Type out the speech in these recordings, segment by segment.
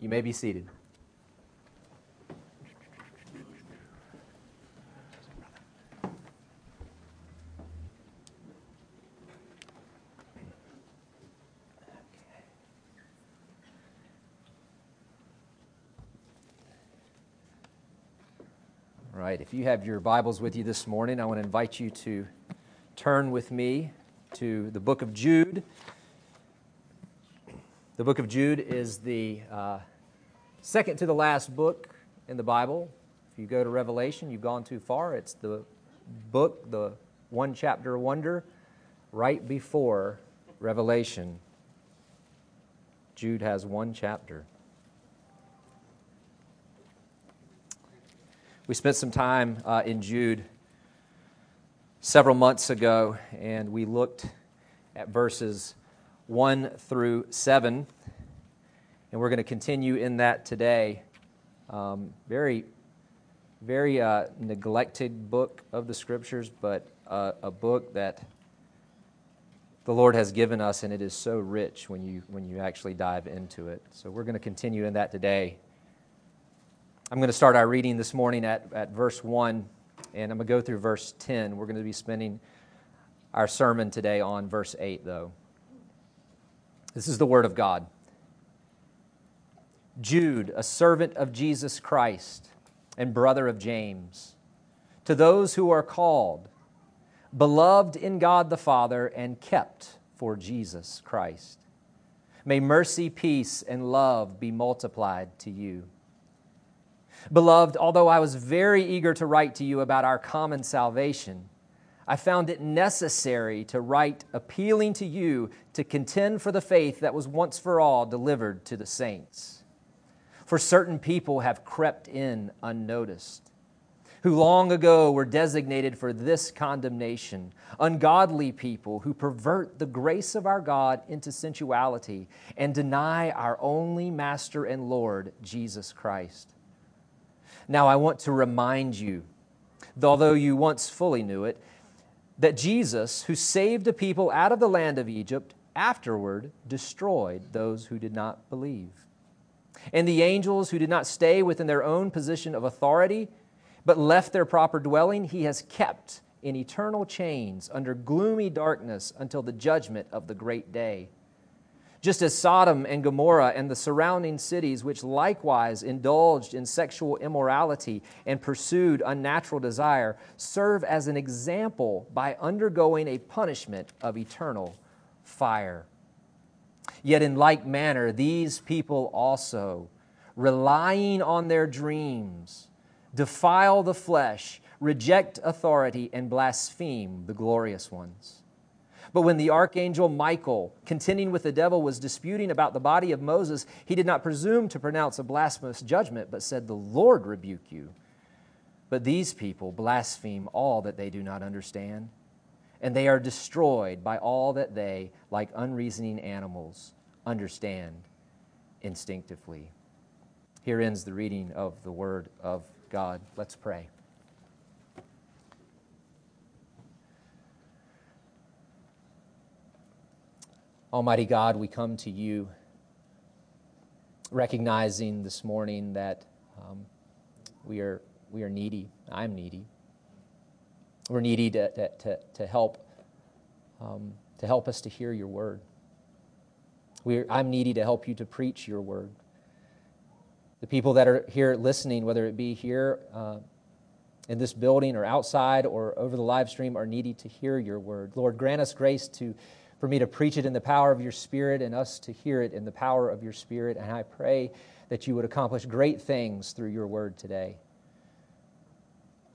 You may be seated. right, if you have your Bibles with you this morning, I want to invite you to turn with me to the book of Jude. The book of Jude is the uh, second to the last book in the Bible. If you go to Revelation, you've gone too far. It's the book, the one chapter wonder, right before Revelation. Jude has one chapter. We spent some time uh, in Jude several months ago, and we looked at verses 1 through 7, and we're going to continue in that today. Um, very, very uh, neglected book of the Scriptures, but uh, a book that the Lord has given us, and it is so rich when you, when you actually dive into it. So we're going to continue in that today. I'm going to start our reading this morning at, at verse 1, and I'm going to go through verse 10. We're going to be spending our sermon today on verse 8, though. This is the Word of God. Jude, a servant of Jesus Christ and brother of James, to those who are called, beloved in God the Father, and kept for Jesus Christ. May mercy, peace, and love be multiplied to you. Beloved, although I was very eager to write to you about our common salvation, I found it necessary to write appealing to you to contend for the faith that was once for all delivered to the saints. For certain people have crept in unnoticed, who long ago were designated for this condemnation, ungodly people who pervert the grace of our God into sensuality and deny our only Master and Lord, Jesus Christ. Now, I want to remind you, although you once fully knew it, that Jesus, who saved a people out of the land of Egypt, afterward destroyed those who did not believe. And the angels who did not stay within their own position of authority, but left their proper dwelling, he has kept in eternal chains under gloomy darkness until the judgment of the great day. Just as Sodom and Gomorrah and the surrounding cities, which likewise indulged in sexual immorality and pursued unnatural desire, serve as an example by undergoing a punishment of eternal fire. Yet, in like manner, these people also, relying on their dreams, defile the flesh, reject authority, and blaspheme the glorious ones. But when the archangel Michael, contending with the devil, was disputing about the body of Moses, he did not presume to pronounce a blasphemous judgment, but said, The Lord rebuke you. But these people blaspheme all that they do not understand, and they are destroyed by all that they, like unreasoning animals, understand instinctively. Here ends the reading of the Word of God. Let's pray. Almighty God, we come to you recognizing this morning that um, we, are, we are needy. I'm needy. We're needy to, to, to, to help, um, to help us to hear your word. We're, I'm needy to help you to preach your word. The people that are here listening, whether it be here uh, in this building or outside or over the live stream, are needy to hear your word. Lord, grant us grace to for me to preach it in the power of your Spirit and us to hear it in the power of your Spirit. And I pray that you would accomplish great things through your word today.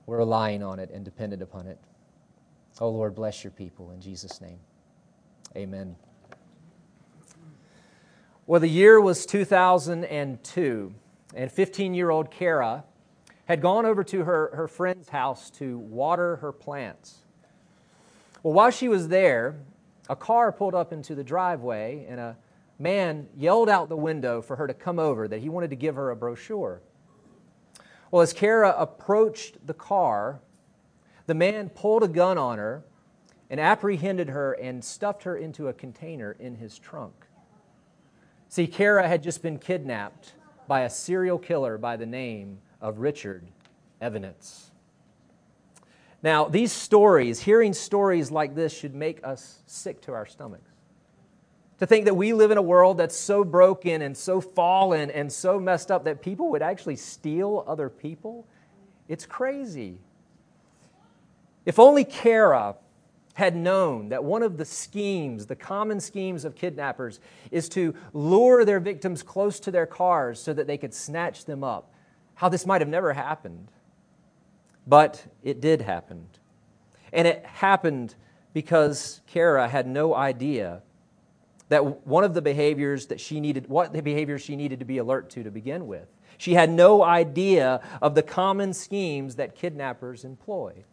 We're relying on it and dependent upon it. Oh, Lord, bless your people in Jesus' name. Amen. Well, the year was 2002, and 15 year old Kara had gone over to her, her friend's house to water her plants. Well, while she was there, a car pulled up into the driveway, and a man yelled out the window for her to come over, that he wanted to give her a brochure. Well, as Kara approached the car, the man pulled a gun on her and apprehended her and stuffed her into a container in his trunk. See, Kara had just been kidnapped by a serial killer by the name of Richard Evans. Now, these stories, hearing stories like this, should make us sick to our stomachs. To think that we live in a world that's so broken and so fallen and so messed up that people would actually steal other people, it's crazy. If only Kara had known that one of the schemes, the common schemes of kidnappers, is to lure their victims close to their cars so that they could snatch them up, how this might have never happened. But it did happen. And it happened because Kara had no idea that one of the behaviors that she needed, what the behaviors she needed to be alert to to begin with. She had no idea of the common schemes that kidnappers employ.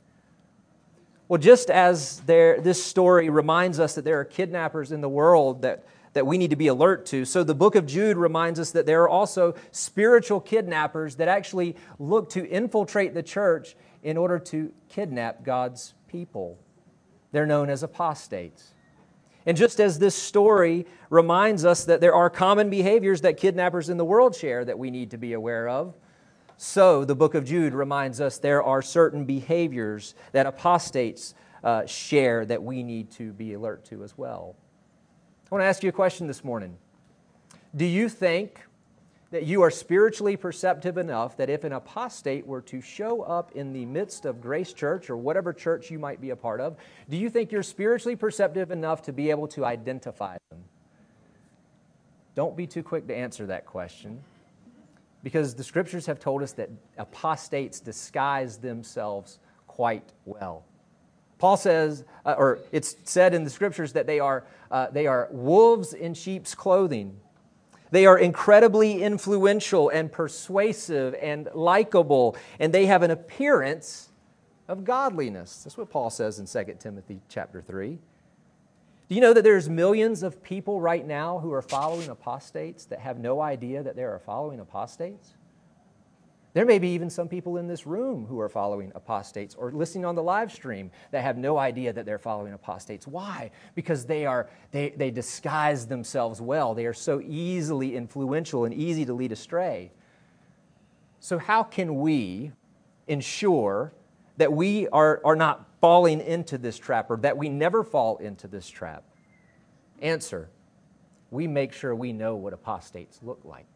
Well, just as there, this story reminds us that there are kidnappers in the world that, that we need to be alert to, so the book of Jude reminds us that there are also spiritual kidnappers that actually look to infiltrate the church in order to kidnap God's people. They're known as apostates. And just as this story reminds us that there are common behaviors that kidnappers in the world share that we need to be aware of, so the book of Jude reminds us there are certain behaviors that apostates uh, share that we need to be alert to as well. I want to ask you a question this morning. Do you think that you are spiritually perceptive enough that if an apostate were to show up in the midst of Grace Church or whatever church you might be a part of, do you think you're spiritually perceptive enough to be able to identify them? Don't be too quick to answer that question because the scriptures have told us that apostates disguise themselves quite well. Paul says, uh, or it's said in the scriptures that they are, uh, they are wolves in sheep's clothing. They are incredibly influential and persuasive and likable, and they have an appearance of godliness. That's what Paul says in 2 Timothy chapter 3. Do you know that there's millions of people right now who are following apostates that have no idea that they are following apostates? There may be even some people in this room who are following apostates or listening on the live stream that have no idea that they're following apostates. Why? Because they are they, they disguise themselves well. They are so easily influential and easy to lead astray. So how can we ensure that we are, are not falling into this trap or that we never fall into this trap? Answer We make sure we know what apostates look like.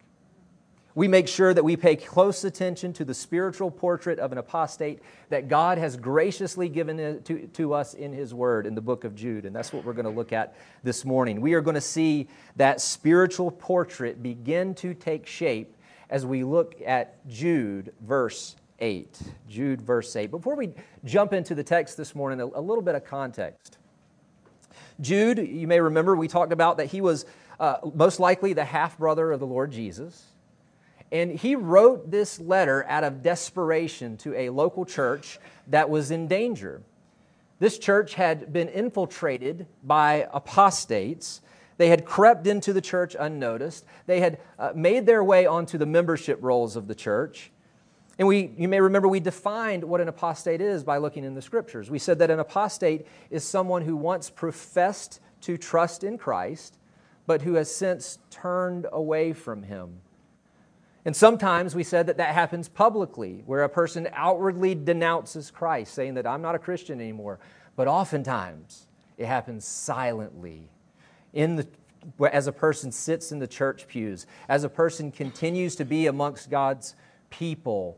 We make sure that we pay close attention to the spiritual portrait of an apostate that God has graciously given to, to us in His Word in the book of Jude. And that's what we're going to look at this morning. We are going to see that spiritual portrait begin to take shape as we look at Jude, verse 8. Jude, verse 8. Before we jump into the text this morning, a, a little bit of context. Jude, you may remember, we talked about that he was uh, most likely the half brother of the Lord Jesus. And he wrote this letter out of desperation to a local church that was in danger. This church had been infiltrated by apostates. They had crept into the church unnoticed. They had uh, made their way onto the membership rolls of the church. And we, you may remember we defined what an apostate is by looking in the scriptures. We said that an apostate is someone who once professed to trust in Christ, but who has since turned away from him. And sometimes we said that that happens publicly, where a person outwardly denounces Christ, saying that I'm not a Christian anymore. But oftentimes it happens silently in the as a person sits in the church pews, as a person continues to be amongst God's people,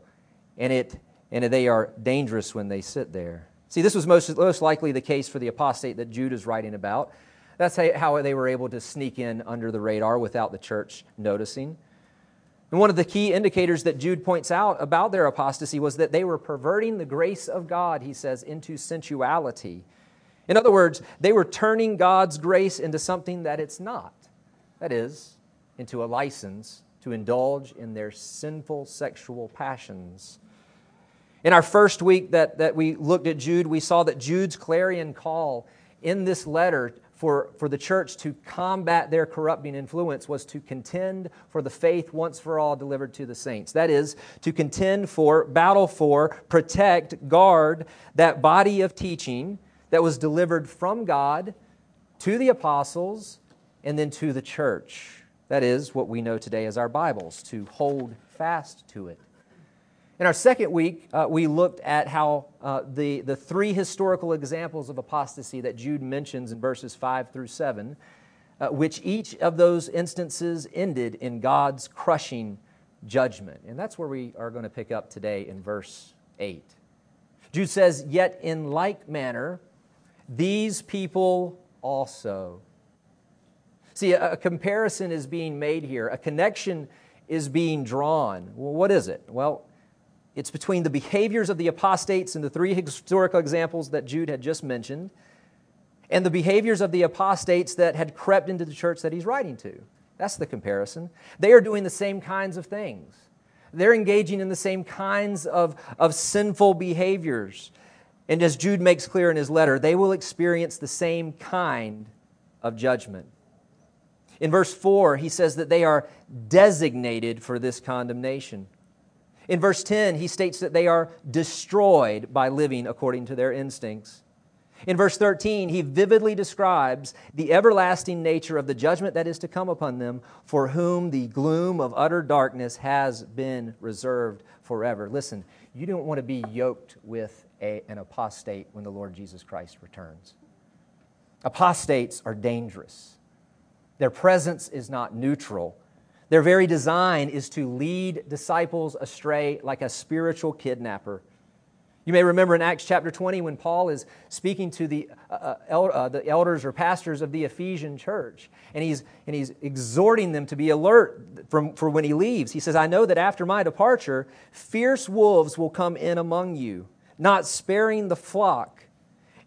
and, it, and they are dangerous when they sit there. See, this was most, most likely the case for the apostate that Jude is writing about. That's how they were able to sneak in under the radar without the church noticing. And one of the key indicators that Jude points out about their apostasy was that they were perverting the grace of God, he says, into sensuality. In other words, they were turning God's grace into something that it's not. That is, into a license to indulge in their sinful sexual passions. In our first week that, that we looked at Jude, we saw that Jude's clarion call in this letter for, for the church to combat their corrupting influence was to contend for the faith once for all delivered to the saints. That is, to contend for, battle for, protect, guard that body of teaching that was delivered from God to the apostles and then to the church. That is what we know today as our Bibles, to hold fast to it. In our second week, uh, we looked at how uh, the, the three historical examples of apostasy that Jude mentions in verses 5 through 7, uh, which each of those instances ended in God's crushing judgment. And that's where we are going to pick up today in verse 8. Jude says, Yet in like manner, these people also. See, a, comparison is being made here, a connection is being drawn. Well, what is it? Well, it's between the behaviors of the apostates in the three historical examples that Jude had just mentioned and the behaviors of the apostates that had crept into the church that he's writing to. That's the comparison. They are doing the same kinds of things. They're engaging in the same kinds of, of sinful behaviors. And as Jude makes clear in his letter, they will experience the same kind of judgment. In verse 4, he says that they are designated for this condemnation. In verse 10, he states that they are destroyed by living according to their instincts. In verse 13, he vividly describes the everlasting nature of the judgment that is to come upon them, for whom the gloom of utter darkness has been reserved forever. Listen, you don't want to be yoked with a, an apostate when the Lord Jesus Christ returns. Apostates are dangerous, their presence is not neutral. Their very design is to lead disciples astray like a spiritual kidnapper. You may remember in Acts chapter 20 when Paul is speaking to the, uh, uh el- uh, the elders or pastors of the Ephesian church, and he's, and he's exhorting them to be alert from, for when he leaves. He says, I know that after my departure, fierce wolves will come in among you, not sparing the flock.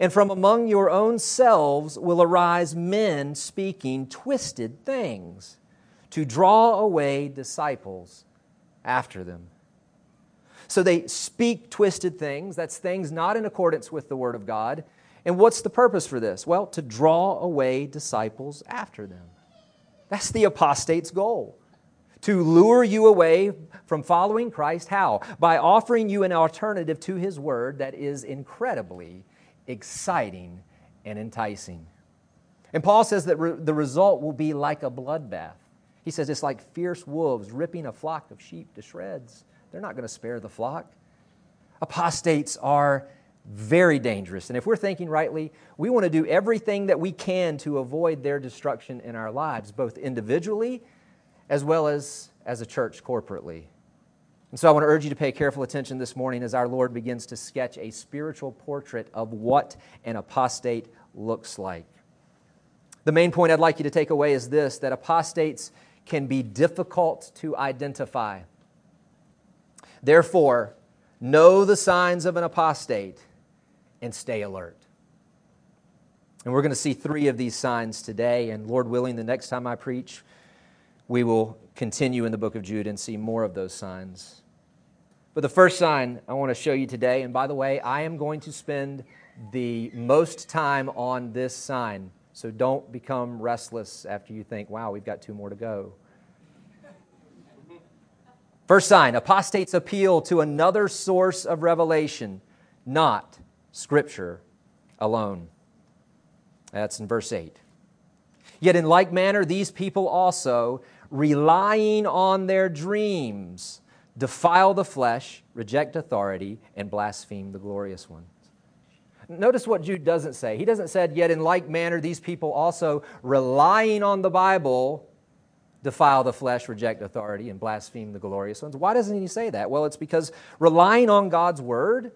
And from among your own selves will arise men speaking twisted things to draw away disciples after them. So they speak twisted things. That's things not in accordance with the Word of God. And what's the purpose for this? Well, to draw away disciples after them. That's the apostate's goal. To lure you away from following Christ. How? By offering you an alternative to His Word that is incredibly exciting and enticing. And Paul says that re- the result will be like a bloodbath. He says it's like fierce wolves ripping a flock of sheep to shreds. They're not going to spare the flock. Apostates are very dangerous. And if we're thinking rightly, we want to do everything that we can to avoid their destruction in our lives, both individually as well as as a church corporately. And so I want to urge you to pay careful attention this morning as our Lord begins to sketch a spiritual portrait of what an apostate looks like. The main point I'd like you to take away is this that apostates can be difficult to identify. Therefore, know the signs of an apostate and stay alert. And we're going to see three of these signs today, and Lord willing, the next time I preach, we will continue in the book of Jude and see more of those signs. But the first sign I want to show you today, and by the way, I am going to spend the most time on this sign. So don't become restless after you think, wow, we've got two more to go. First sign apostates appeal to another source of revelation, not Scripture alone. That's in verse 8. Yet, in like manner, these people also, relying on their dreams, defile the flesh, reject authority, and blaspheme the glorious one. Notice what Jude doesn't say. He doesn't say, yet in like manner, these people also relying on the Bible defile the flesh, reject authority, and blaspheme the glorious ones. Why doesn't he say that? Well, it's because relying on God's word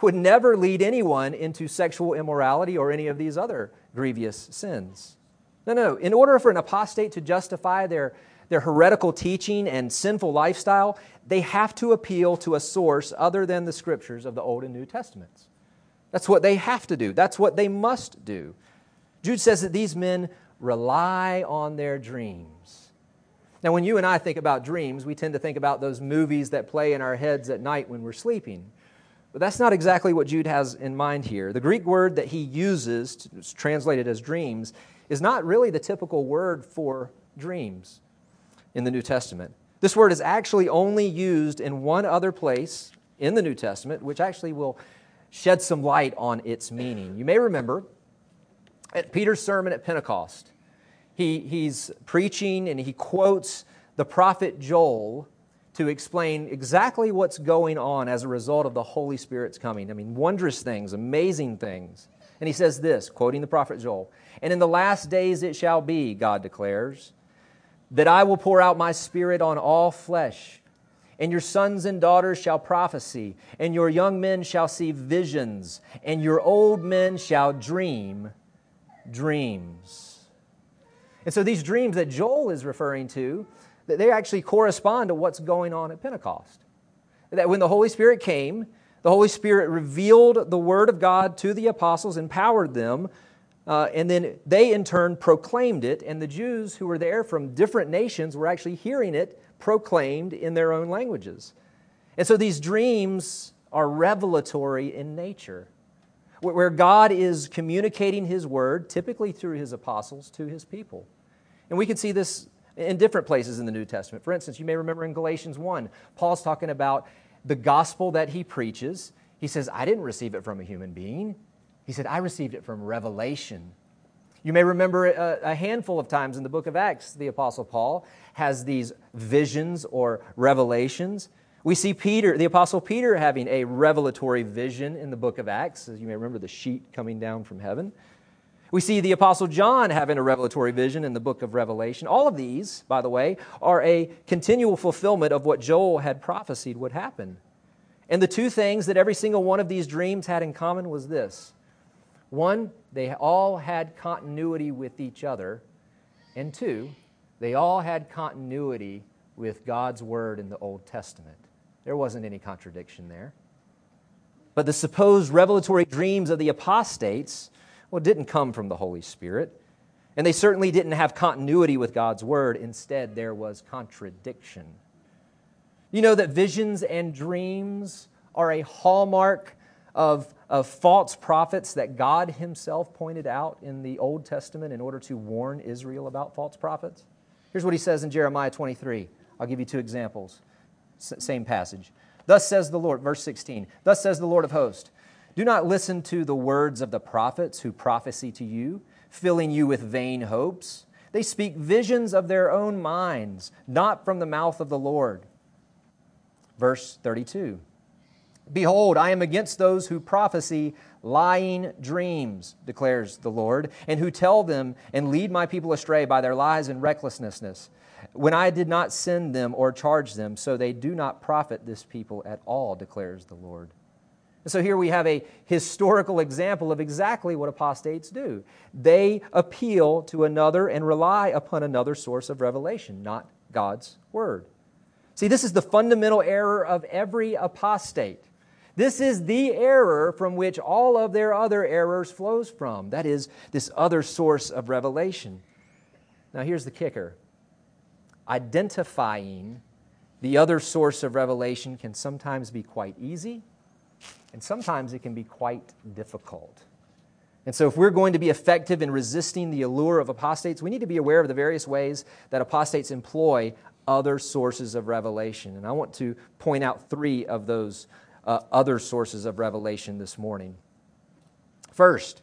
would never lead anyone into sexual immorality or any of these other grievous sins. No, no. In order for an apostate to justify their, their heretical teaching and sinful lifestyle, they have to appeal to a source other than the scriptures of the Old and New Testaments. That's what they have to do, that's what they must do. Jude says that these men rely on their dreams. Now, when you and I think about dreams, we tend to think about those movies that play in our heads at night when we're sleeping. But that's not exactly what Jude has in mind here. The Greek word that he uses, translated as dreams, is not really the typical word for dreams in the New Testament. This word is actually only used in one other place in the New Testament, which actually will shed some light on its meaning. You may remember at Peter's sermon at Pentecost, he, he's preaching and he quotes the prophet Joel to explain exactly what's going on as a result of the Holy Spirit's coming. I mean, wondrous things, amazing things. And he says this, quoting the prophet Joel And in the last days it shall be, God declares, that I will pour out my spirit on all flesh. And your sons and daughters shall prophesy, and your young men shall see visions, and your old men shall dream dreams. And so these dreams that Joel is referring to, they actually correspond to what's going on at Pentecost. That when the Holy Spirit came, the Holy Spirit revealed the Word of God to the apostles, empowered them, uh, and then they in turn proclaimed it, and the Jews who were there from different nations were actually hearing it proclaimed in their own languages. And so these dreams are revelatory in nature, where God is communicating His Word, typically through His apostles, to His people. And we can see this in different places in the New Testament. For instance, you may remember in Galatians 1, Paul's talking about the gospel that he preaches. He says, I didn't receive it from a human being. He said, I received it from revelation. You may remember a, a, handful of times in the book of Acts, the Apostle Paul has these visions or revelations. We see Peter, the Apostle Peter, having a revelatory vision in the book of Acts, as you may remember the sheet coming down from heaven. We see the Apostle John having a revelatory vision in the book of Revelation. All of these, by the way, are a continual fulfillment of what Joel had prophesied would happen. And the two things that every single one of these dreams had in common was this one, they all had continuity with each other. And two, they all had continuity with God's word in the Old Testament. There wasn't any contradiction there. But the supposed revelatory dreams of the apostates well, didn't come from the Holy Spirit. And they certainly didn't have continuity with God's word. Instead, there was contradiction. You know that visions and dreams are a hallmark of, of false prophets that God Himself pointed out in the Old Testament in order to warn Israel about false prophets? Here's what He says in Jeremiah 23. I'll give you two examples. S- same passage. Thus says the Lord, verse 16. Thus says the Lord of hosts do not listen to the words of the prophets who prophesy to you, filling you with vain hopes. They speak visions of their own minds, not from the mouth of the Lord. Verse 32 Behold, I am against those who prophesy lying dreams, declares the Lord, and who tell them and lead my people astray by their lies and recklessness, when I did not send them or charge them, so they do not profit this people at all, declares the Lord. So here we have a historical example of exactly what apostates do. They appeal to another and rely upon another source of revelation, not God's Word. See, this is the fundamental error of every apostate. This is the error from which all of their other errors flows from. That is, this other source of revelation. Now, here's the kicker identifying the other source of revelation can sometimes be quite easy and sometimes it can be quite difficult. And so, if we're going to be effective in resisting the allure of apostates, we need to be aware of the various ways that apostates employ other sources of revelation. And I want to point out three of those uh, other sources of revelation this morning. First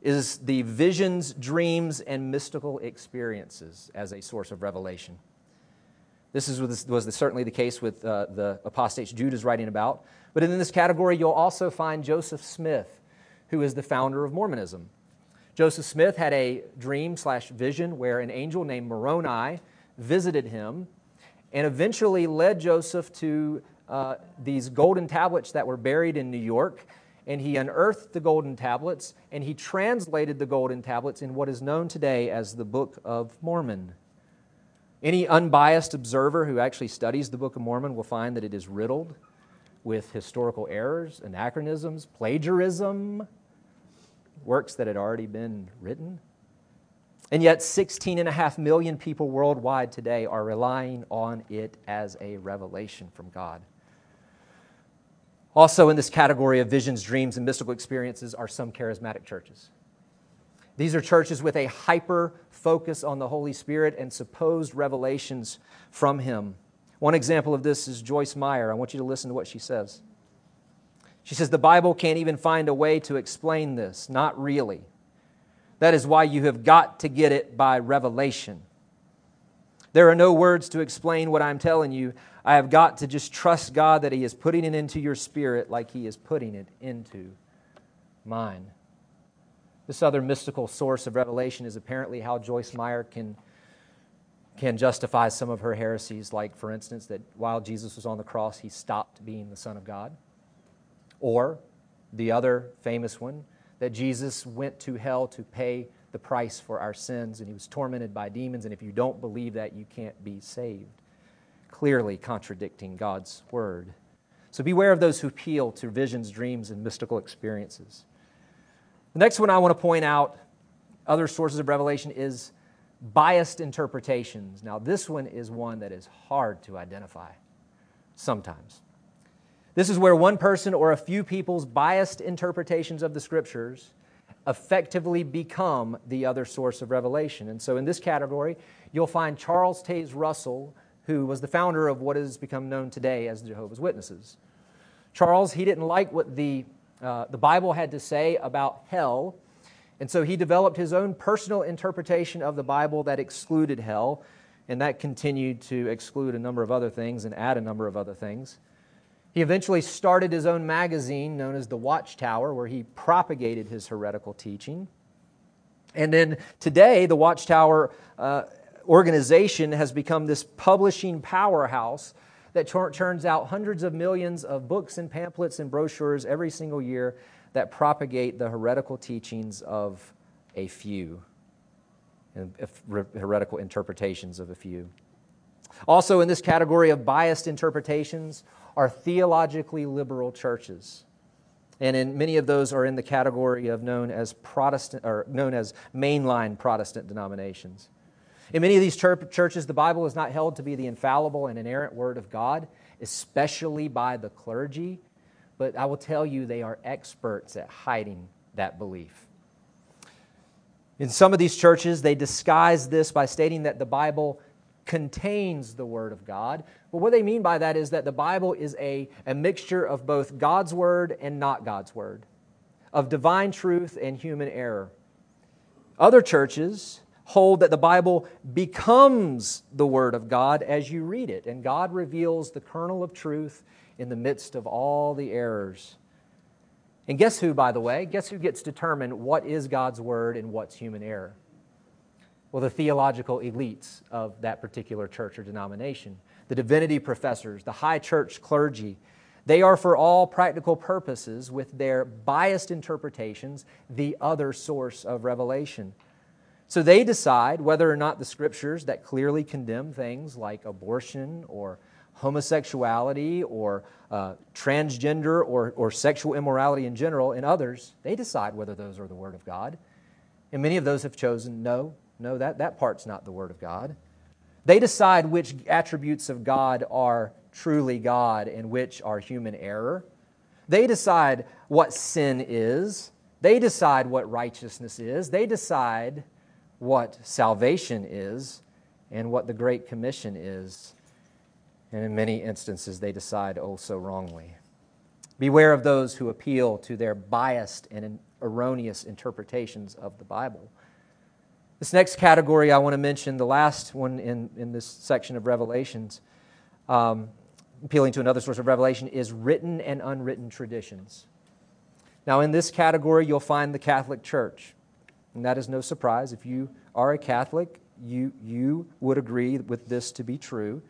is the visions, dreams, and mystical experiences as a source of revelation. This is, was certainly the case with uh, the apostates Jude is writing about. But in this category, you'll also find Joseph Smith, who is the founder of Mormonism. Joseph Smith had a dream slash vision where an angel named Moroni visited him and eventually led Joseph to uh, these golden tablets that were buried in New York. And he unearthed the golden tablets and he translated the golden tablets in what is known today as the Book of Mormon. Any unbiased observer who actually studies the Book of Mormon will find that it is riddled with historical errors, anachronisms, plagiarism, works that had already been written. And yet, 16 and a half million people worldwide today are relying on it as a revelation from God. Also, in this category of visions, dreams, and mystical experiences are some charismatic churches. These are churches with a hyper focus on the Holy Spirit and supposed revelations from Him. One example of this is Joyce Meyer. I want you to listen to what she says. She says, The Bible can't even find a way to explain this. Not really. That is why you have got to get it by revelation. There are no words to explain what I'm telling you. I have got to just trust God that He is putting it into your spirit like He is putting it into mine. This other mystical source of revelation is apparently how Joyce Meyer can, can justify some of her heresies, like, for instance, that while Jesus was on the cross, he stopped being the Son of God. Or the other famous one, that Jesus went to hell to pay the price for our sins and he was tormented by demons. And if you don't believe that, you can't be saved. Clearly contradicting God's word. So beware of those who appeal to visions, dreams, and mystical experiences. The next one I want to point out, other sources of revelation, is biased interpretations. Now, this one is one that is hard to identify sometimes. This is where one person or a few people's biased interpretations of the scriptures effectively become the other source of revelation. And so in this category, you'll find Charles Taze Russell, who was the founder of what has become known today as the Jehovah's Witnesses. Charles, he didn't like what the, uh, the Bible had to say about hell, and so he developed his own personal interpretation of the Bible that excluded hell, and that continued to exclude a number of other things and add a number of other things. He eventually started his own magazine known as The Watchtower, where he propagated his heretical teaching. And then today, the Watchtower uh, organization has become this publishing powerhouse that turns out hundreds of millions of books and pamphlets and brochures every single year that propagate the heretical teachings of a few, and heretical interpretations of a few. Also, in this category of biased interpretations are theologically liberal churches. And in many of those are in the category of known as Protestant or known as mainline Protestant denominations. In many of these churches, the Bible is not held to be the infallible and inerrant word of God, especially by the clergy. But I will tell you, they are experts at hiding that belief. In some of these churches, they disguise this by stating that the Bible contains the Word of God. But what they mean by that is that the Bible is a, a mixture of both God's Word and not God's Word, of divine truth and human error. Other churches hold that the Bible becomes the Word of God as you read it, and God reveals the kernel of truth in the midst of all the errors. And guess who, by the way? Guess who gets determined what is God's Word and what's human error? well, the theological elites of that particular church or denomination, the divinity professors, the high church clergy. They are, for all practical purposes, with their biased interpretations, the other source of revelation. So they decide whether or not the scriptures that clearly condemn things like abortion or homosexuality or uh, transgender or, or sexual immorality in general, and others, they decide whether those are the Word of God. And many of those have chosen no, no, that, that part's not the Word of God. They decide which attributes of God are truly God and which are human error. They decide what sin is. They decide what righteousness is. They decide what salvation is and what the Great Commission is. And in many instances, they decide oh so wrongly. Beware of those who appeal to their biased and erroneous interpretations of the Bible. This next category I want to mention, the last one in, in this section of Revelations, um, appealing to another source of revelation, is written and unwritten traditions. Now, in this category, you'll find the Catholic Church. And that is no surprise. If you are a Catholic, you, you would agree with this to be true.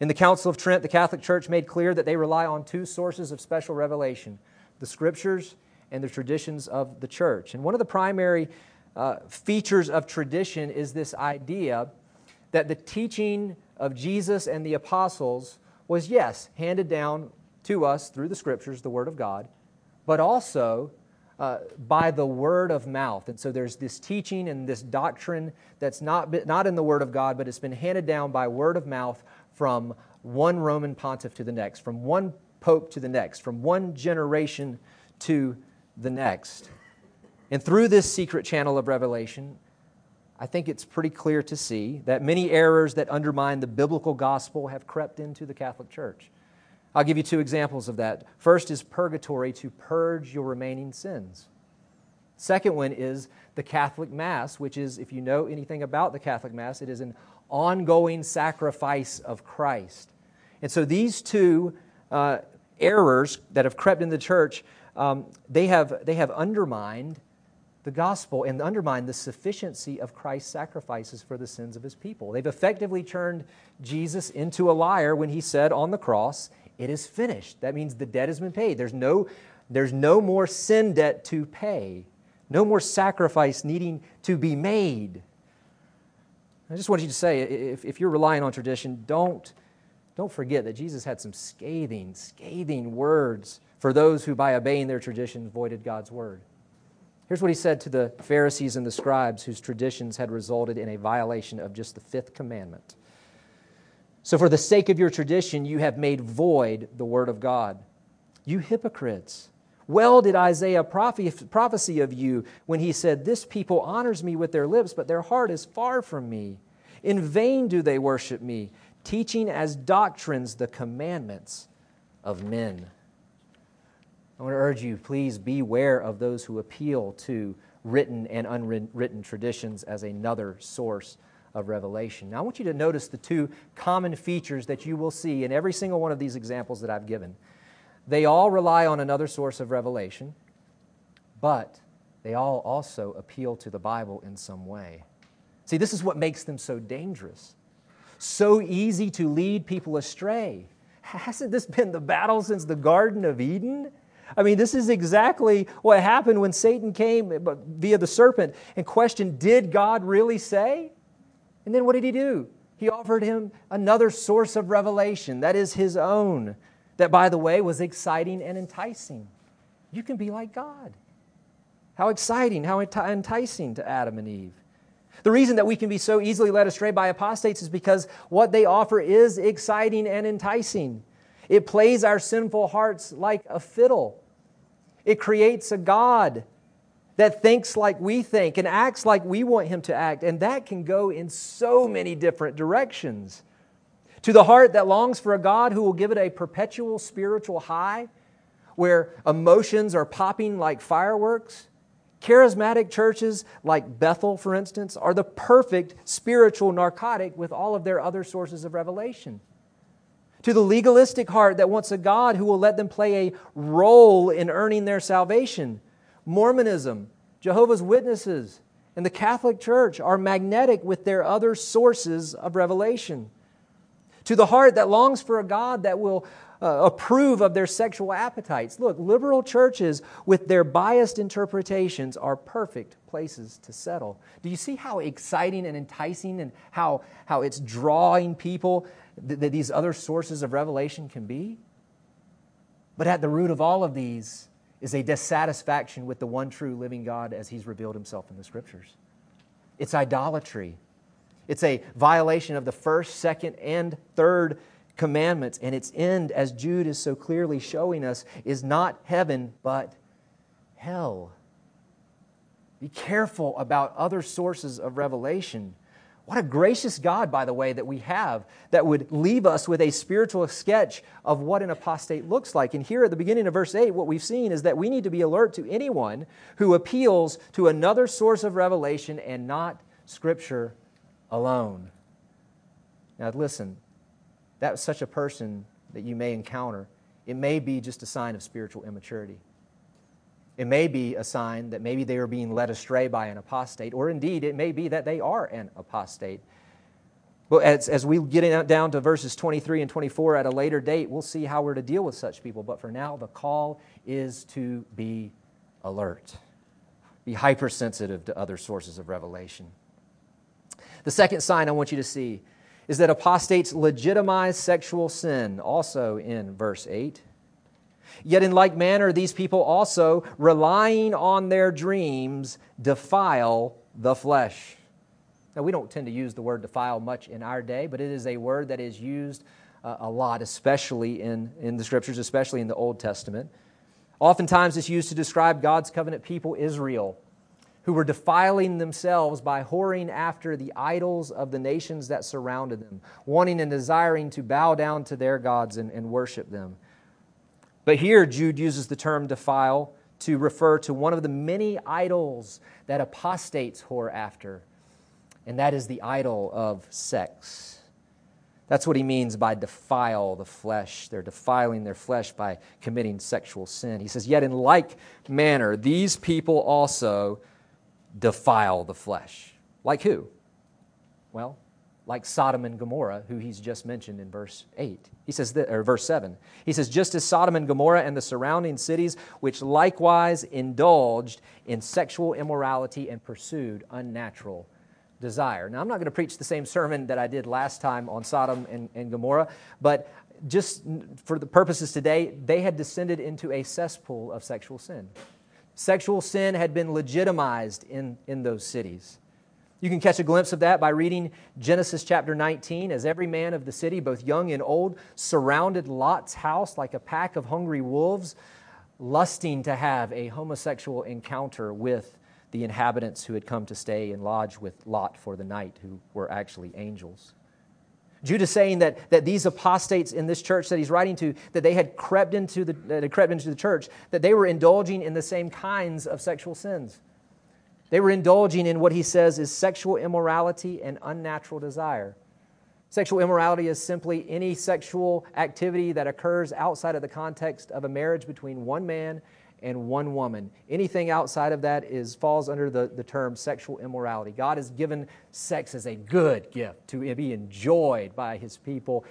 In the Council of Trent, the Catholic Church made clear that they rely on two sources of special revelation the Scriptures and the traditions of the church. And one of the primary uh, features of tradition is this idea that the teaching of Jesus and the apostles was, yes, handed down to us through the scriptures, the Word of God, but also uh, by the word of mouth. And so there's this teaching and this doctrine that's not, not in the Word of God, but it's been handed down by word of mouth from one Roman pontiff to the next, from one pope to the next, from one generation to the next. And through this secret channel of revelation, I think it's pretty clear to see that many errors that undermine the biblical gospel have crept into the Catholic Church. I'll give you two examples of that. First is purgatory to purge your remaining sins. Second one is the Catholic Mass, which is, if you know anything about the Catholic Mass, it is an ongoing sacrifice of Christ. And so these two uh, errors that have crept in the church, um, they, have, they have undermined the gospel and undermined the sufficiency of Christ's sacrifices for the sins of his people. They've effectively turned Jesus into a liar when he said on the cross, It is finished. That means the debt has been paid. There's no, there's no more sin debt to pay, no more sacrifice needing to be made. I just want you to say if, if you're relying on tradition, don't, don't forget that Jesus had some scathing, scathing words for those who, by obeying their traditions, voided God's word. Here's what he said to the Pharisees and the scribes whose traditions had resulted in a violation of just the fifth commandment. So, for the sake of your tradition, you have made void the word of God. You hypocrites. Well did Isaiah prophesy of you when he said, This people honors me with their lips, but their heart is far from me. In vain do they worship me, teaching as doctrines the commandments of men. I want to urge you, please beware of those who appeal to written and unwritten traditions as another source of revelation. Now, I want you to notice the two common features that you will see in every single one of these examples that I've given. They all rely on another source of revelation, but they all also appeal to the Bible in some way. See, this is what makes them so dangerous, so easy to lead people astray. Hasn't this been the battle since the Garden of Eden? I mean, this is exactly what happened when Satan came via the serpent and questioned, Did God really say? And then what did he do? He offered him another source of revelation, that is his own, that, by the way, was exciting and enticing. You can be like God. How exciting, how enticing to Adam and Eve. The reason that we can be so easily led astray by apostates is because what they offer is exciting and enticing. It plays our sinful hearts like a fiddle. It creates a God that thinks like we think and acts like we want him to act. And that can go in so many different directions. To the heart that longs for a God who will give it a perpetual spiritual high, where emotions are popping like fireworks, charismatic churches like Bethel, for instance, are the perfect spiritual narcotic with all of their other sources of revelation to the legalistic heart that wants a God who will let them play a role in earning their salvation. Mormonism, Jehovah's Witnesses, and the Catholic Church are magnetic with their other sources of revelation. To the heart that longs for a God that will uh, approve of their sexual appetites. Look, liberal churches with their biased interpretations are perfect places to settle. Do you see how exciting and enticing and how, how it's drawing people that these other sources of revelation can be. But at the root of all of these is a dissatisfaction with the one true living God as he's revealed himself in the scriptures. It's idolatry. It's a violation of the first, second, and third commandments. And its end, as Jude is so clearly showing us, is not heaven, but hell. Be careful about other sources of revelation. What a gracious God, by the way, that we have that would leave us with a spiritual sketch of what an apostate looks like. And here at the beginning of verse 8, what we've seen is that we need to be alert to anyone who appeals to another source of revelation and not Scripture alone. Now, listen, that's such a person that you may encounter. It may be just a sign of spiritual immaturity. It may be a sign that maybe they are being led astray by an apostate, or indeed it may be that they are an apostate. Well, as, as we get down to verses 23 and 24 at a later date, we'll see how we're to deal with such people. But for now, the call is to be alert, be hypersensitive to other sources of revelation. The second sign I want you to see is that apostates legitimize sexual sin, also in verse 8. Yet, in like manner, these people also, relying on their dreams, defile the flesh. Now, we don't tend to use the word defile much in our day, but it is a word that is used uh, a lot, especially in, in the scriptures, especially in the Old Testament. Oftentimes, it's used to describe God's covenant people, Israel, who were defiling themselves by whoring after the idols of the nations that surrounded them, wanting and desiring to bow down to their gods and, and worship them. But here, Jude uses the term defile to refer to one of the many idols that apostates whore after, and that is the idol of sex. That's what he means by defile the flesh. They're defiling their flesh by committing sexual sin. He says, Yet in like manner, these people also defile the flesh. Like who? Well, like Sodom and Gomorrah, who he's just mentioned in verse 8. He says, or verse 7. He says, just as Sodom and Gomorrah and the surrounding cities, which likewise indulged in sexual immorality and pursued unnatural desire. Now, I'm not going to preach the same sermon that I did last time on Sodom and, and Gomorrah, but just for the purposes today, they had descended into a cesspool of sexual sin. Sexual sin had been legitimized in, in those cities. You can catch a glimpse of that by reading Genesis chapter 19 as every man of the city, both young and old, surrounded Lot's house like a pack of hungry wolves, lusting to have a homosexual encounter with the inhabitants who had come to stay and lodge with Lot for the night, who were actually angels. Judah saying that, that these apostates in this church that he's writing to, that they had crept into the, that had crept into the church, that they were indulging in the same kinds of sexual sins. They were indulging in what he says is sexual immorality and unnatural desire. Sexual immorality is simply any sexual activity that occurs outside of the context of a marriage between one man and one woman. Anything outside of that is, falls under the, the term sexual immorality. God has given sex as a good gift to be enjoyed by his people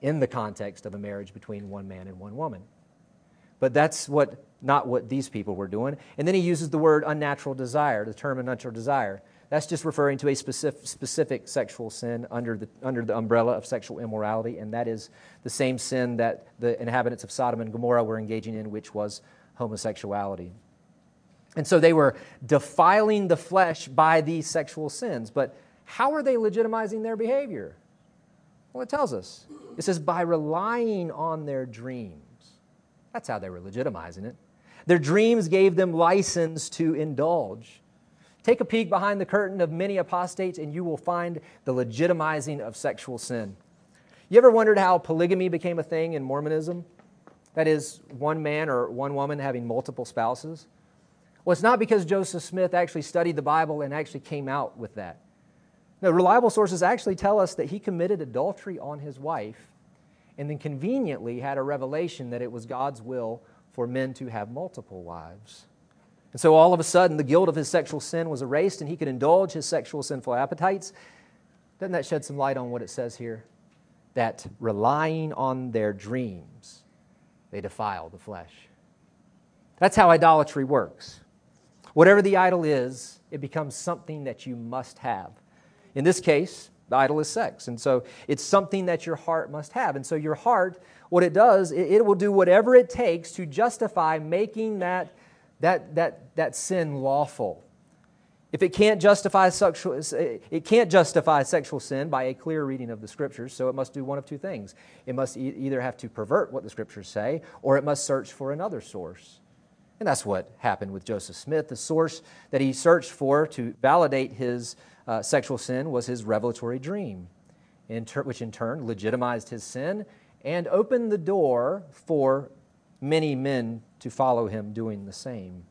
in the context of a marriage between one man and one woman. But that's what not what these people were doing. And then he uses the word unnatural desire, the term unnatural desire. That's just referring to a specific, specific sexual sin under the, under the umbrella of sexual immorality, and that is the same sin that the inhabitants of Sodom and Gomorrah were engaging in, which was homosexuality. And so they were defiling the flesh by these sexual sins. But how are they legitimizing their behavior? Well, it tells us. It says, by relying on their dreams. That's how they were legitimizing it. Their dreams gave them license to indulge. Take a peek behind the curtain of many apostates, and you will find the legitimizing of sexual sin. You ever wondered how polygamy became a thing in Mormonism? That is, one man or one woman having multiple spouses? Well, it's not because Joseph Smith actually studied the Bible and actually came out with that. No, reliable sources actually tell us that he committed adultery on his wife and then conveniently had a revelation that it was God's will for men to have multiple wives. And so all of a sudden, the guilt of his sexual sin was erased and he could indulge his sexual sinful appetites. Doesn't that shed some light on what it says here? That relying on their dreams, they defile the flesh. That's how idolatry works. Whatever the idol is, it becomes something that you must have. In this case, the idol is sex. And so it's something that your heart must have. And so your heart, what it does, it, it will do whatever it takes to justify making that, that, that, that sin lawful. If it can't justify sexual, it can't justify sexual sin by a clear reading of the scriptures, so it must do one of two things. It must e- either have to pervert what the scriptures say, or it must search for another source. And that's what happened with Joseph Smith. The source that he searched for to validate his uh, sexual sin was his revelatory dream, in ter- which in turn legitimized his sin and opened the door for many men to follow him doing the same.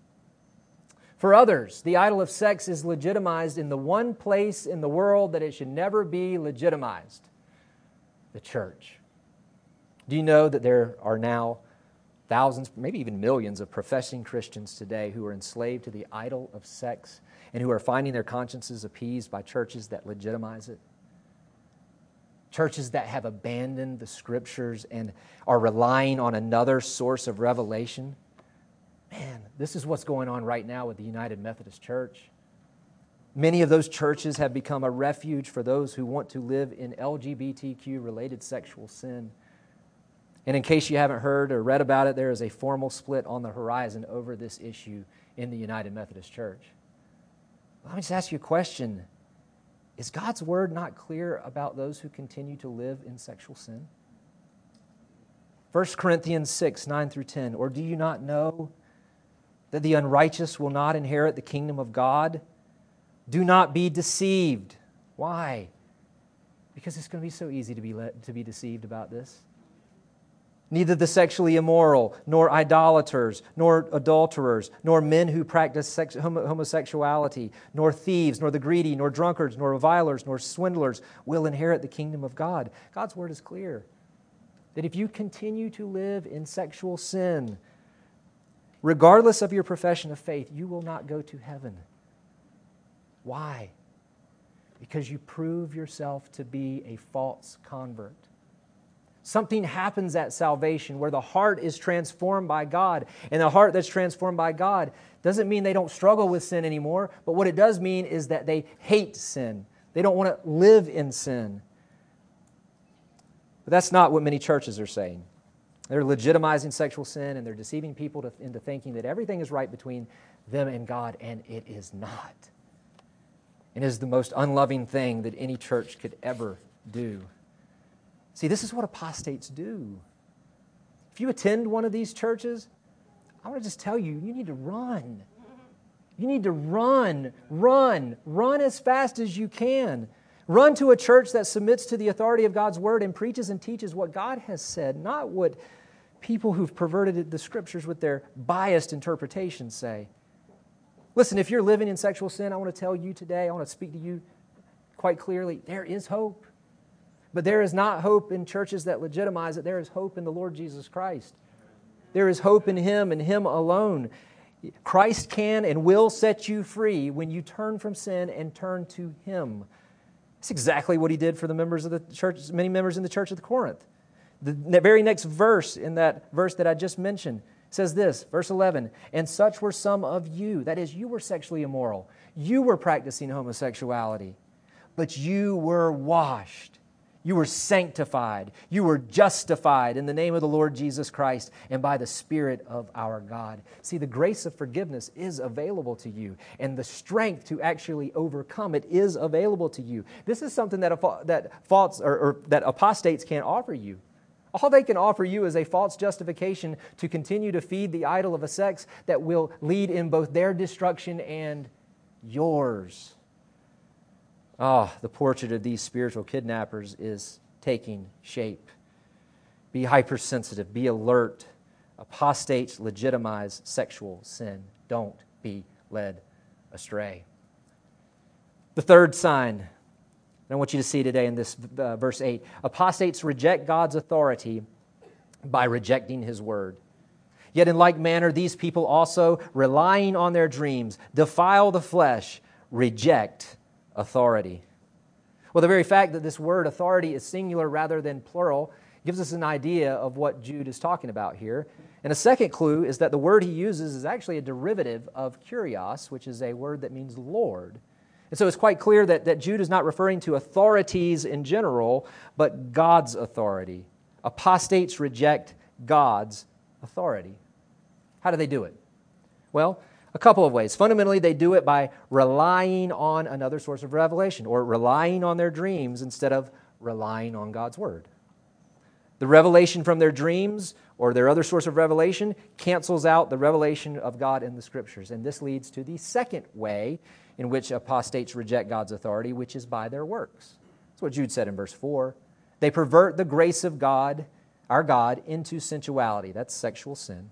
For others, the idol of sex is legitimized in the one place in the world that it should never be legitimized the church. Do you know that there are now thousands, maybe even millions of professing Christians today who are enslaved to the idol of sex and who are finding their consciences appeased by churches that legitimize it. Churches that have abandoned the scriptures and are relying on another source of revelation. Man, this is what's going on right now with the United Methodist Church. Many of those churches have become a refuge for those who want to live in LGBTQ related sexual sin. And in case you haven't heard or read about it, there is a formal split on the horizon over this issue in the United Methodist Church. Let me just ask you a question Is God's word not clear about those who continue to live in sexual sin? 1 Corinthians 6, 9 through 10. Or do you not know that the unrighteous will not inherit the kingdom of God? Do not be deceived. Why? Because it's going to be so easy to be, let, to be deceived about this. Neither the sexually immoral, nor idolaters, nor adulterers, nor men who practice sex- homosexuality, nor thieves, nor the greedy, nor drunkards, nor revilers, nor swindlers will inherit the kingdom of God. God's word is clear that if you continue to live in sexual sin, regardless of your profession of faith, you will not go to heaven. Why? Because you prove yourself to be a false convert. Something happens at salvation where the heart is transformed by God. And the heart that's transformed by God doesn't mean they don't struggle with sin anymore, but what it does mean is that they hate sin. They don't want to live in sin. But that's not what many churches are saying. They're legitimizing sexual sin and they're deceiving people to, into thinking that everything is right between them and God, and it is not. It is the most unloving thing that any church could ever do. See, this is what apostates do. If you attend one of these churches, I want to just tell you, you need to run. You need to run, run, run as fast as you can. Run to a church that submits to the authority of God's word and preaches and teaches what God has said, not what people who've perverted the scriptures with their biased interpretations say. Listen, if you're living in sexual sin, I want to tell you today, I want to speak to you quite clearly there is hope. But there is not hope in churches that legitimize it. There is hope in the Lord Jesus Christ. There is hope in Him and Him alone. Christ can and will set you free when you turn from sin and turn to Him. That's exactly what He did for the members of the church, many members in the church of Corinth. The very next verse in that verse that I just mentioned says this, verse 11, and such were some of you. That is, you were sexually immoral. You were practicing homosexuality, but you were washed you were sanctified. You were justified in the name of the Lord Jesus Christ and by the Spirit of our God. See, the grace of forgiveness is available to you, and the strength to actually overcome it is available to you. This is something that, that, false, or, or that apostates can't offer you. All they can offer you is a false justification to continue to feed the idol of a sex that will lead in both their destruction and yours. Ah, the portrait of these spiritual kidnappers is taking shape. Be hypersensitive, be alert. Apostates legitimize sexual sin. Don't be led astray. The third sign I want you to see today in this uh, verse 8 apostates reject God's authority by rejecting his word. Yet, in like manner, these people also, relying on their dreams, defile the flesh, reject authority. Well, the very fact that this word authority is singular rather than plural gives us an idea of what Jude is talking about here. And a second clue is that the word he uses is actually a derivative of kurios, which is a word that means Lord. And so it's quite clear that, that Jude is not referring to authorities in general, but God's authority. Apostates reject God's authority. How do they do it? Well, a couple of ways. Fundamentally, they do it by relying on another source of revelation or relying on their dreams instead of relying on God's word. The revelation from their dreams or their other source of revelation cancels out the revelation of God in the scriptures. And this leads to the second way in which apostates reject God's authority, which is by their works. That's what Jude said in verse 4. They pervert the grace of God, our God, into sensuality. That's sexual sin.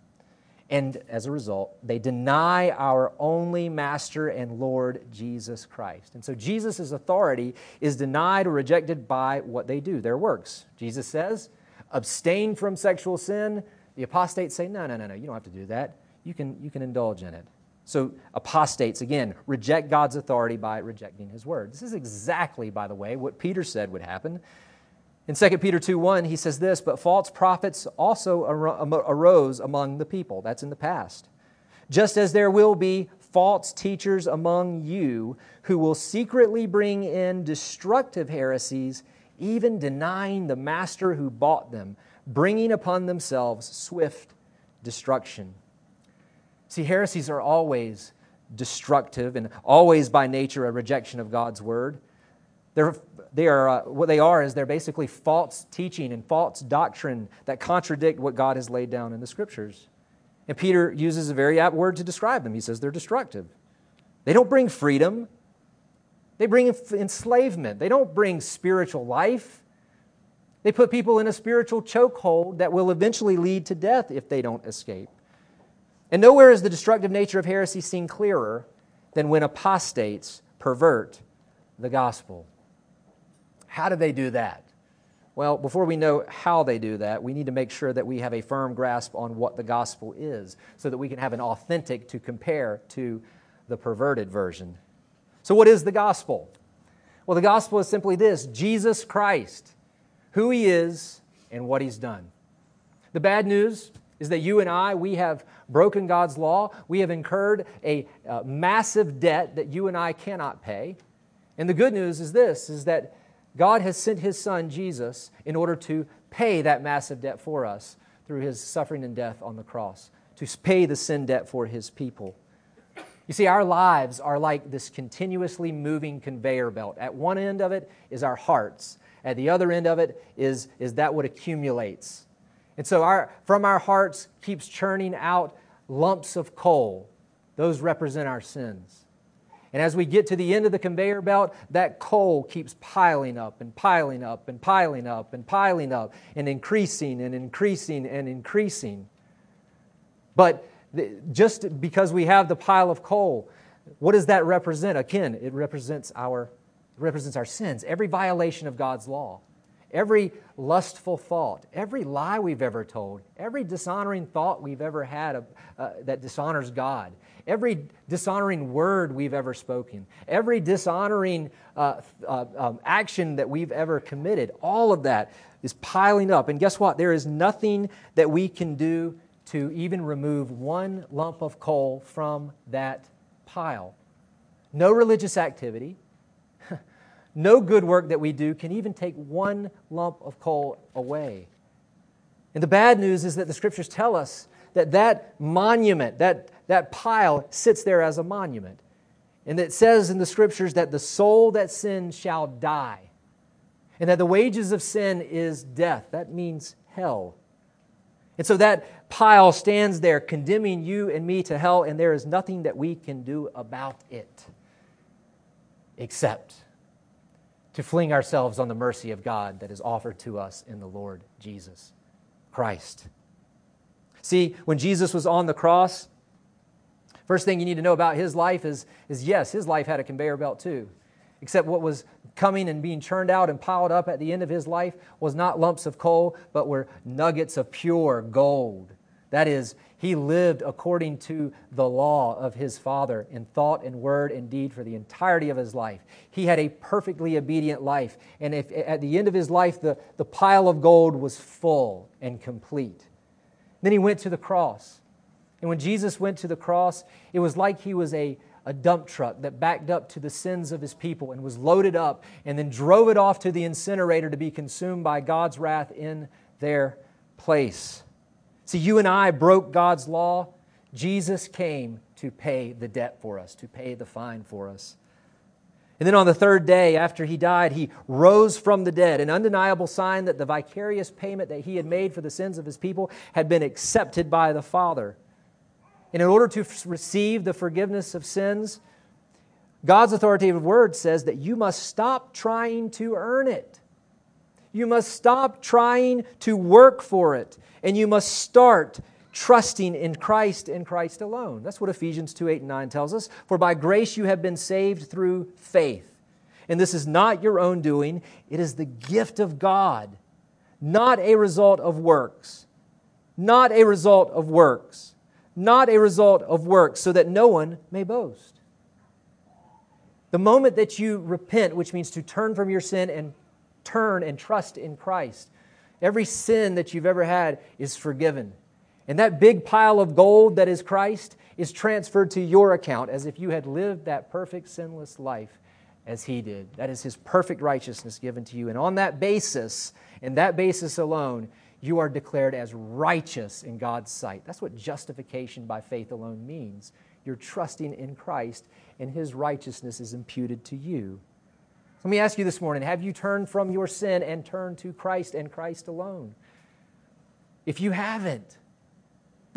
And as a result, they deny our only Master and Lord, Jesus Christ. And so Jesus' authority is denied or rejected by what they do, their works. Jesus says, abstain from sexual sin. The apostates say, no, no, no, no, you don't have to do that. You can, you can indulge in it. So, apostates, again, reject God's authority by rejecting his word. This is exactly, by the way, what Peter said would happen in 2 Peter 2 1, he says this, but false prophets also arose among the people. That's in the past. Just as there will be false teachers among you who will secretly bring in destructive heresies, even denying the master who bought them, bringing upon themselves swift destruction. See, heresies are always destructive and always by nature a rejection of God's word. They're they are, uh, what they are is they're basically false teaching and false doctrine that contradict what God has laid down in the scriptures. And Peter uses a very apt word to describe them. He says they're destructive. They don't bring freedom, they bring enslavement. They don't bring spiritual life. They put people in a spiritual chokehold that will eventually lead to death if they don't escape. And nowhere is the destructive nature of heresy seen clearer than when apostates pervert the gospel. How do they do that? Well, before we know how they do that, we need to make sure that we have a firm grasp on what the gospel is so that we can have an authentic to compare to the perverted version. So, what is the gospel? Well, the gospel is simply this Jesus Christ, who he is and what he's done. The bad news is that you and I, we have broken God's law. We have incurred a, a massive debt that you and I cannot pay. And the good news is this is that God has sent his son Jesus in order to pay that massive debt for us through his suffering and death on the cross, to pay the sin debt for his people. You see, our lives are like this continuously moving conveyor belt. At one end of it is our hearts, at the other end of it is, is that what accumulates. And so our, from our hearts keeps churning out lumps of coal. Those represent our sins. And as we get to the end of the conveyor belt, that coal keeps piling up and piling up and piling up and piling up and increasing and increasing and increasing. But just because we have the pile of coal, what does that represent? Again, it represents our, represents our sins, every violation of God's law, every lustful thought, every lie we've ever told, every dishonoring thought we've ever had of, uh, that dishonors God, every dishonoring word we've ever spoken, every dishonoring uh, uh, um, action that we've ever committed, all of that is piling up. And guess what? There is nothing that we can do to even remove one lump of coal from that pile. No religious activity, no good work that we do can even take one lump of coal away. And the bad news is that the scriptures tell us that that monument, that that pile sits there as a monument. And it says in the scriptures that the soul that sins shall die. And that the wages of sin is death. That means hell. And so that pile stands there condemning you and me to hell, and there is nothing that we can do about it except to fling ourselves on the mercy of God that is offered to us in the Lord Jesus Christ. See, when Jesus was on the cross, First thing you need to know about his life is, is yes, his life had a conveyor belt too. Except what was coming and being churned out and piled up at the end of his life was not lumps of coal, but were nuggets of pure gold. That is, he lived according to the law of his Father in thought and word and deed for the entirety of his life. He had a perfectly obedient life. And if at the end of his life the, the pile of gold was full and complete, then he went to the cross. And when Jesus went to the cross, it was like he was a, a dump truck that backed up to the sins of his people and was loaded up and then drove it off to the incinerator to be consumed by God's wrath in their place. See, you and I broke God's law. Jesus came to pay the debt for us, to pay the fine for us. And then on the third day after he died, he rose from the dead, an undeniable sign that the vicarious payment that he had made for the sins of his people had been accepted by the Father. And in order to receive the forgiveness of sins, God's authoritative word says that you must stop trying to earn it. You must stop trying to work for it. And you must start trusting in Christ and Christ alone. That's what Ephesians 2 8 and 9 tells us. For by grace you have been saved through faith. And this is not your own doing, it is the gift of God, not a result of works. Not a result of works not a result of works, so that no one may boast. The moment that you repent, which means to turn from your sin and turn and trust in Christ, every sin that you've ever had is forgiven. And that big pile of gold that is Christ is transferred to your account as if you had lived that perfect, sinless life as He did. That is His perfect righteousness given to you. And on that basis, and that basis alone, you are declared as righteous in God's sight. That's what justification by faith alone means. You're trusting in Christ, and his righteousness is imputed to you. Let me ask you this morning have you turned from your sin and turned to Christ and Christ alone? If you haven't,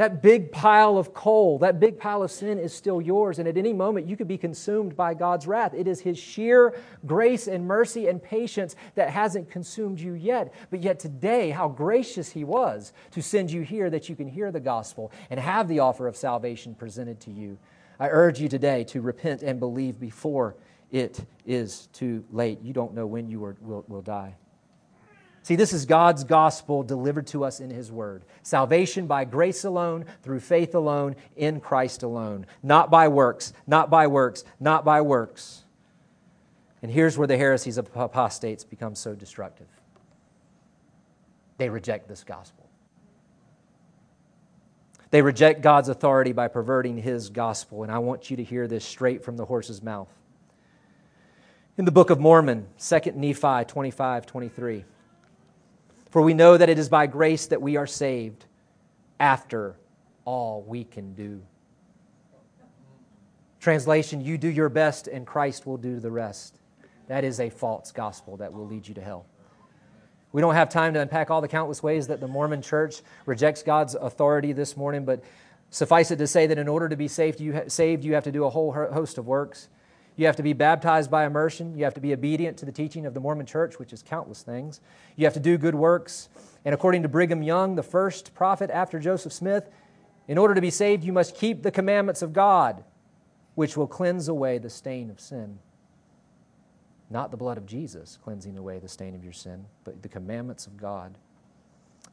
That big pile of coal, that big pile of sin is still yours, and at any moment you could be consumed by God's wrath. It is His sheer grace and mercy and patience that hasn't consumed you yet. But yet today, how gracious He was to send you here that you can hear the gospel and have the offer of salvation presented to you. I urge you today to repent and believe before it is too late. You don't know when you are, will, will die. See, this is God's gospel delivered to us in His Word. Salvation by grace alone, through faith alone, in Christ alone. Not by works, not by works, not by works. And here's where the heresies of apostates become so destructive they reject this gospel. They reject God's authority by perverting His gospel. And I want you to hear this straight from the horse's mouth. In the book of Mormon, 2 Nephi 25 23. For we know that it is by grace that we are saved after all we can do. Translation, you do your best and Christ will do the rest. That is a false gospel that will lead you to hell. We don't have time to unpack all the countless ways that the Mormon church rejects God's authority this morning, but suffice it to say that in order to be saved, you, saved, you have to do a whole host of works. You have to be baptized by immersion. You have to be obedient to the teaching of the Mormon church, which is countless things. You have to do good works. And according to Brigham Young, the first prophet after Joseph Smith, in order to be saved, you must keep the commandments of God, which will cleanse away the stain of sin. Not the blood of Jesus cleansing away the stain of your sin, but the commandments of God.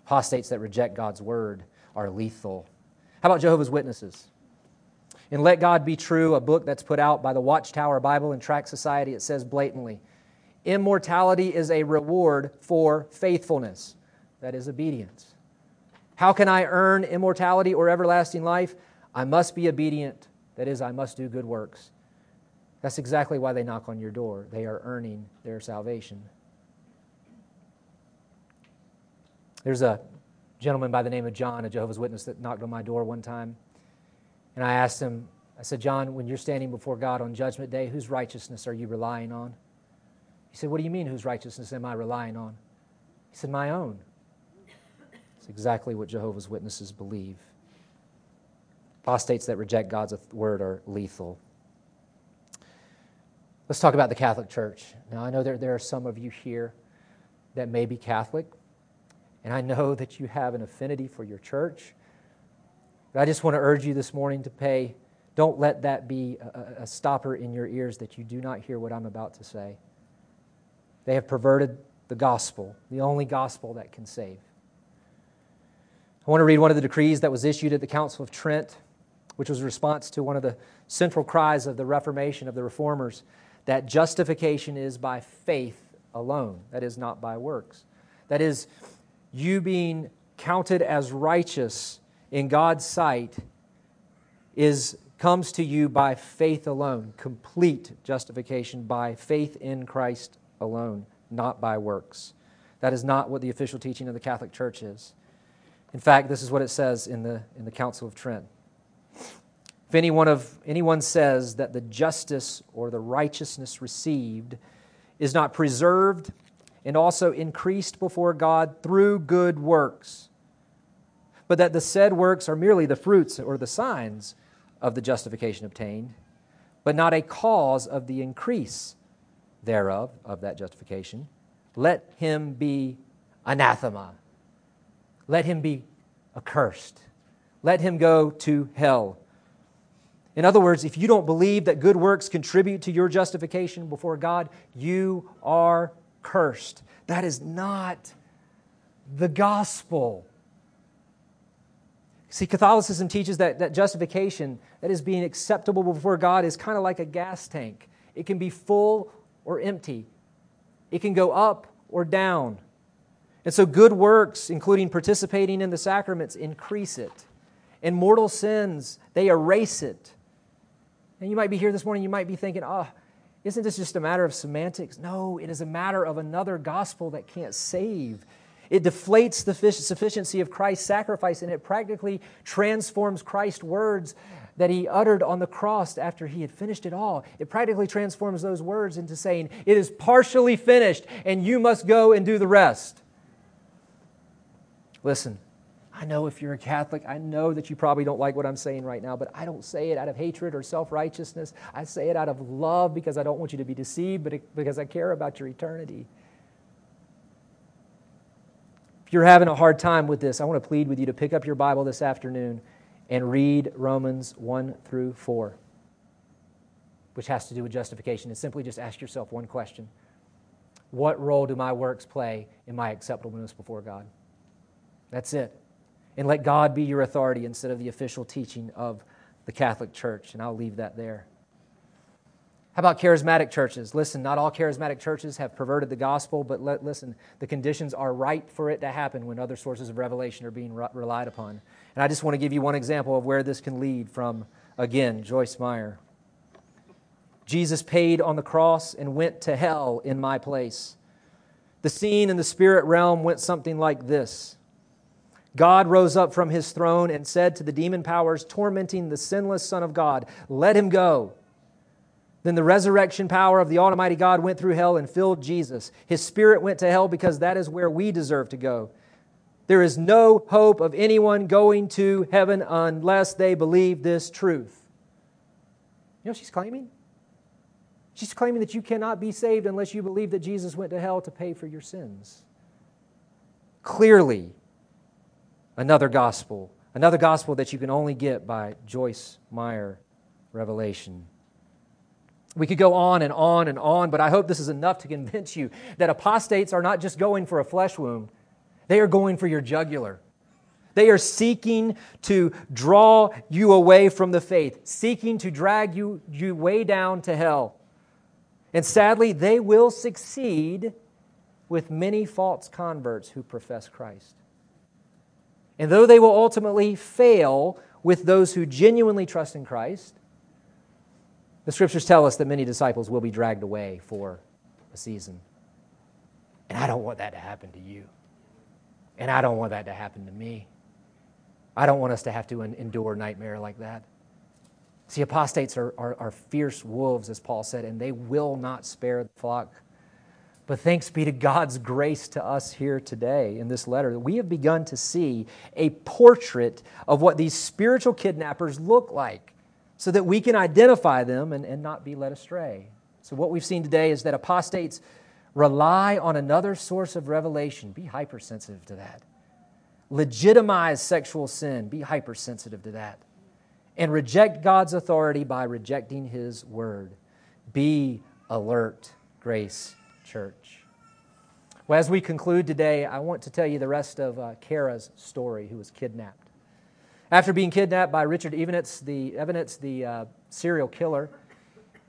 Apostates that reject God's word are lethal. How about Jehovah's Witnesses? In Let God Be True, a book that's put out by the Watchtower Bible and Tract Society, it says blatantly immortality is a reward for faithfulness, that is, obedience. How can I earn immortality or everlasting life? I must be obedient, that is, I must do good works. That's exactly why they knock on your door. They are earning their salvation. There's a gentleman by the name of John, a Jehovah's Witness, that knocked on my door one time. And I asked him, I said, John, when you're standing before God on Judgment Day, whose righteousness are you relying on? He said, What do you mean, whose righteousness am I relying on? He said, My own. It's exactly what Jehovah's Witnesses believe. Apostates that reject God's word are lethal. Let's talk about the Catholic Church. Now, I know there, there are some of you here that may be Catholic, and I know that you have an affinity for your church. But I just want to urge you this morning to pay. Don't let that be a, a stopper in your ears that you do not hear what I'm about to say. They have perverted the gospel, the only gospel that can save. I want to read one of the decrees that was issued at the Council of Trent, which was a response to one of the central cries of the Reformation, of the Reformers, that justification is by faith alone, that is, not by works. That is, you being counted as righteous in God's sight is comes to you by faith alone, complete justification by faith in Christ alone, not by works. That is not what the official teaching of the Catholic Church is. In fact, this is what it says in the, in the Council of Trent. If anyone, of, anyone says that the justice or the righteousness received is not preserved and also increased before God through good works, but that the said works are merely the fruits or the signs of the justification obtained, but not a cause of the increase thereof, of that justification, let him be anathema. Let him be accursed. Let him go to hell. In other words, if you don't believe that good works contribute to your justification before God, you are cursed. That is not the gospel. See, Catholicism teaches that, that justification, that is being acceptable before God, is kind of like a gas tank. It can be full or empty, it can go up or down. And so, good works, including participating in the sacraments, increase it. And mortal sins, they erase it. And you might be here this morning, you might be thinking, oh, isn't this just a matter of semantics? No, it is a matter of another gospel that can't save. It deflates the sufficiency of Christ's sacrifice and it practically transforms Christ's words that he uttered on the cross after he had finished it all. It practically transforms those words into saying, It is partially finished and you must go and do the rest. Listen, I know if you're a Catholic, I know that you probably don't like what I'm saying right now, but I don't say it out of hatred or self righteousness. I say it out of love because I don't want you to be deceived, but because I care about your eternity. If you're having a hard time with this, I want to plead with you to pick up your Bible this afternoon and read Romans 1 through 4, which has to do with justification. And simply just ask yourself one question What role do my works play in my acceptableness before God? That's it and let God be your authority instead of the official teaching of the Catholic Church. And I'll leave that there. How about charismatic churches? Listen, not all charismatic churches have perverted the gospel, but let, listen, the conditions are ripe for it to happen when other sources of revelation are being re- relied upon. And I just want to give you one example of where this can lead from, again, Joyce Meyer. Jesus paid on the cross and went to hell in my place. The scene in the spirit realm went something like this God rose up from his throne and said to the demon powers tormenting the sinless Son of God, Let him go. Then the resurrection power of the Almighty God went through hell and filled Jesus. His spirit went to hell because that is where we deserve to go. There is no hope of anyone going to heaven unless they believe this truth. You know she's claiming? She's claiming that you cannot be saved unless you believe that Jesus went to hell to pay for your sins. Clearly, another gospel, another gospel that you can only get by Joyce Meyer revelation. We could go on and on and on, but I hope this is enough to convince you that apostates are not just going for a flesh wound, they are going for your jugular. They are seeking to draw you away from the faith, seeking to drag you, you way down to hell. And sadly, they will succeed with many false converts who profess Christ. And though they will ultimately fail with those who genuinely trust in Christ, the scriptures tell us that many disciples will be dragged away for a season. And I don't want that to happen to you. And I don't want that to happen to me. I don't want us to have to endure a nightmare like that. See, apostates are, are, are fierce wolves, as Paul said, and they will not spare the flock. But thanks be to God's grace to us here today in this letter that we have begun to see a portrait of what these spiritual kidnappers look like so that we can identify them and, and not be led astray. So, what we've seen today is that apostates rely on another source of revelation. Be hypersensitive to that. Legitimize sexual sin. Be hypersensitive to that. And reject God's authority by rejecting His word. Be alert, grace church. Well, as we conclude today, I want to tell you the rest of uh, Kara's story, who was kidnapped. After being kidnapped by Richard Evonitz, the, Evonitz, the uh, serial killer,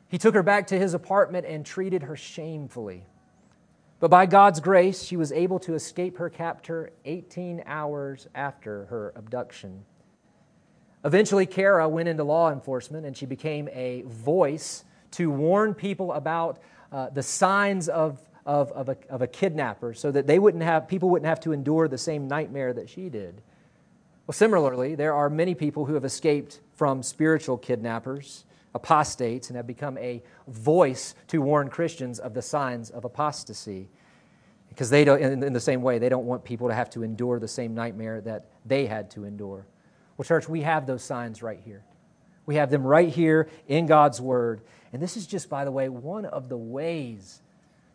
he took her back to his apartment and treated her shamefully. But by God's grace, she was able to escape her captor 18 hours after her abduction. Eventually, Kara went into law enforcement and she became a voice to warn people about uh, the signs of, of, of, a, of a kidnapper so that they wouldn't have, people wouldn't have to endure the same nightmare that she did. Well, similarly, there are many people who have escaped from spiritual kidnappers, apostates, and have become a voice to warn Christians of the signs of apostasy. Because they don't, in, in the same way, they don't want people to have to endure the same nightmare that they had to endure. Well, church, we have those signs right here. We have them right here in God's Word. And this is just, by the way, one of the ways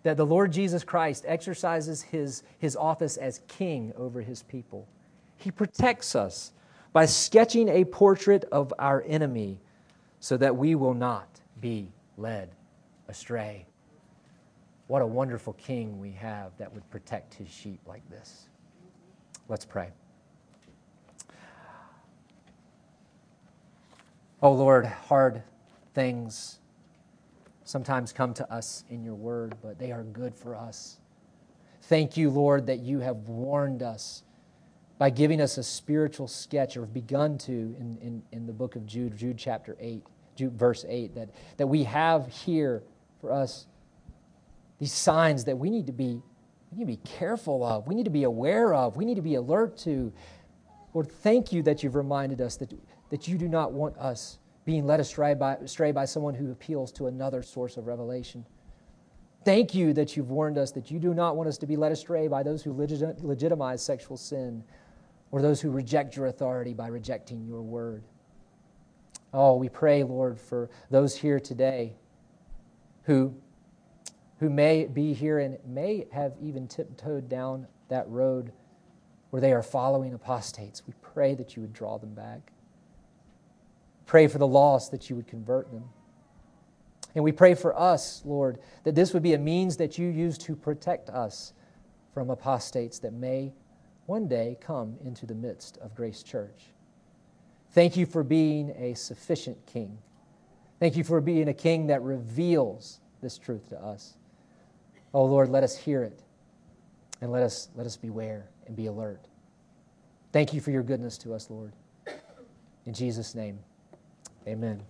that the Lord Jesus Christ exercises his, his office as king over his people. He protects us by sketching a portrait of our enemy so that we will not be led astray. What a wonderful king we have that would protect his sheep like this. Let's pray. Oh Lord, hard things sometimes come to us in your word, but they are good for us. Thank you, Lord, that you have warned us by giving us a spiritual sketch, or begun to in, in, in the book of Jude, Jude chapter 8, Jude, verse 8, that, that we have here for us these signs that we need to be we need to be careful of, we need to be aware of, we need to be alert to. Lord, thank you that you've reminded us that, that you do not want us being led astray by, astray by someone who appeals to another source of revelation. Thank you that you've warned us that you do not want us to be led astray by those who legitimize sexual sin. Or those who reject your authority by rejecting your word. Oh, we pray, Lord, for those here today who, who may be here and may have even tiptoed down that road where they are following apostates. We pray that you would draw them back. Pray for the lost that you would convert them. And we pray for us, Lord, that this would be a means that you use to protect us from apostates that may one day come into the midst of Grace Church. Thank you for being a sufficient king. Thank you for being a king that reveals this truth to us. Oh Lord, let us hear it and let us, let us beware and be alert. Thank you for your goodness to us, Lord. In Jesus' name, amen.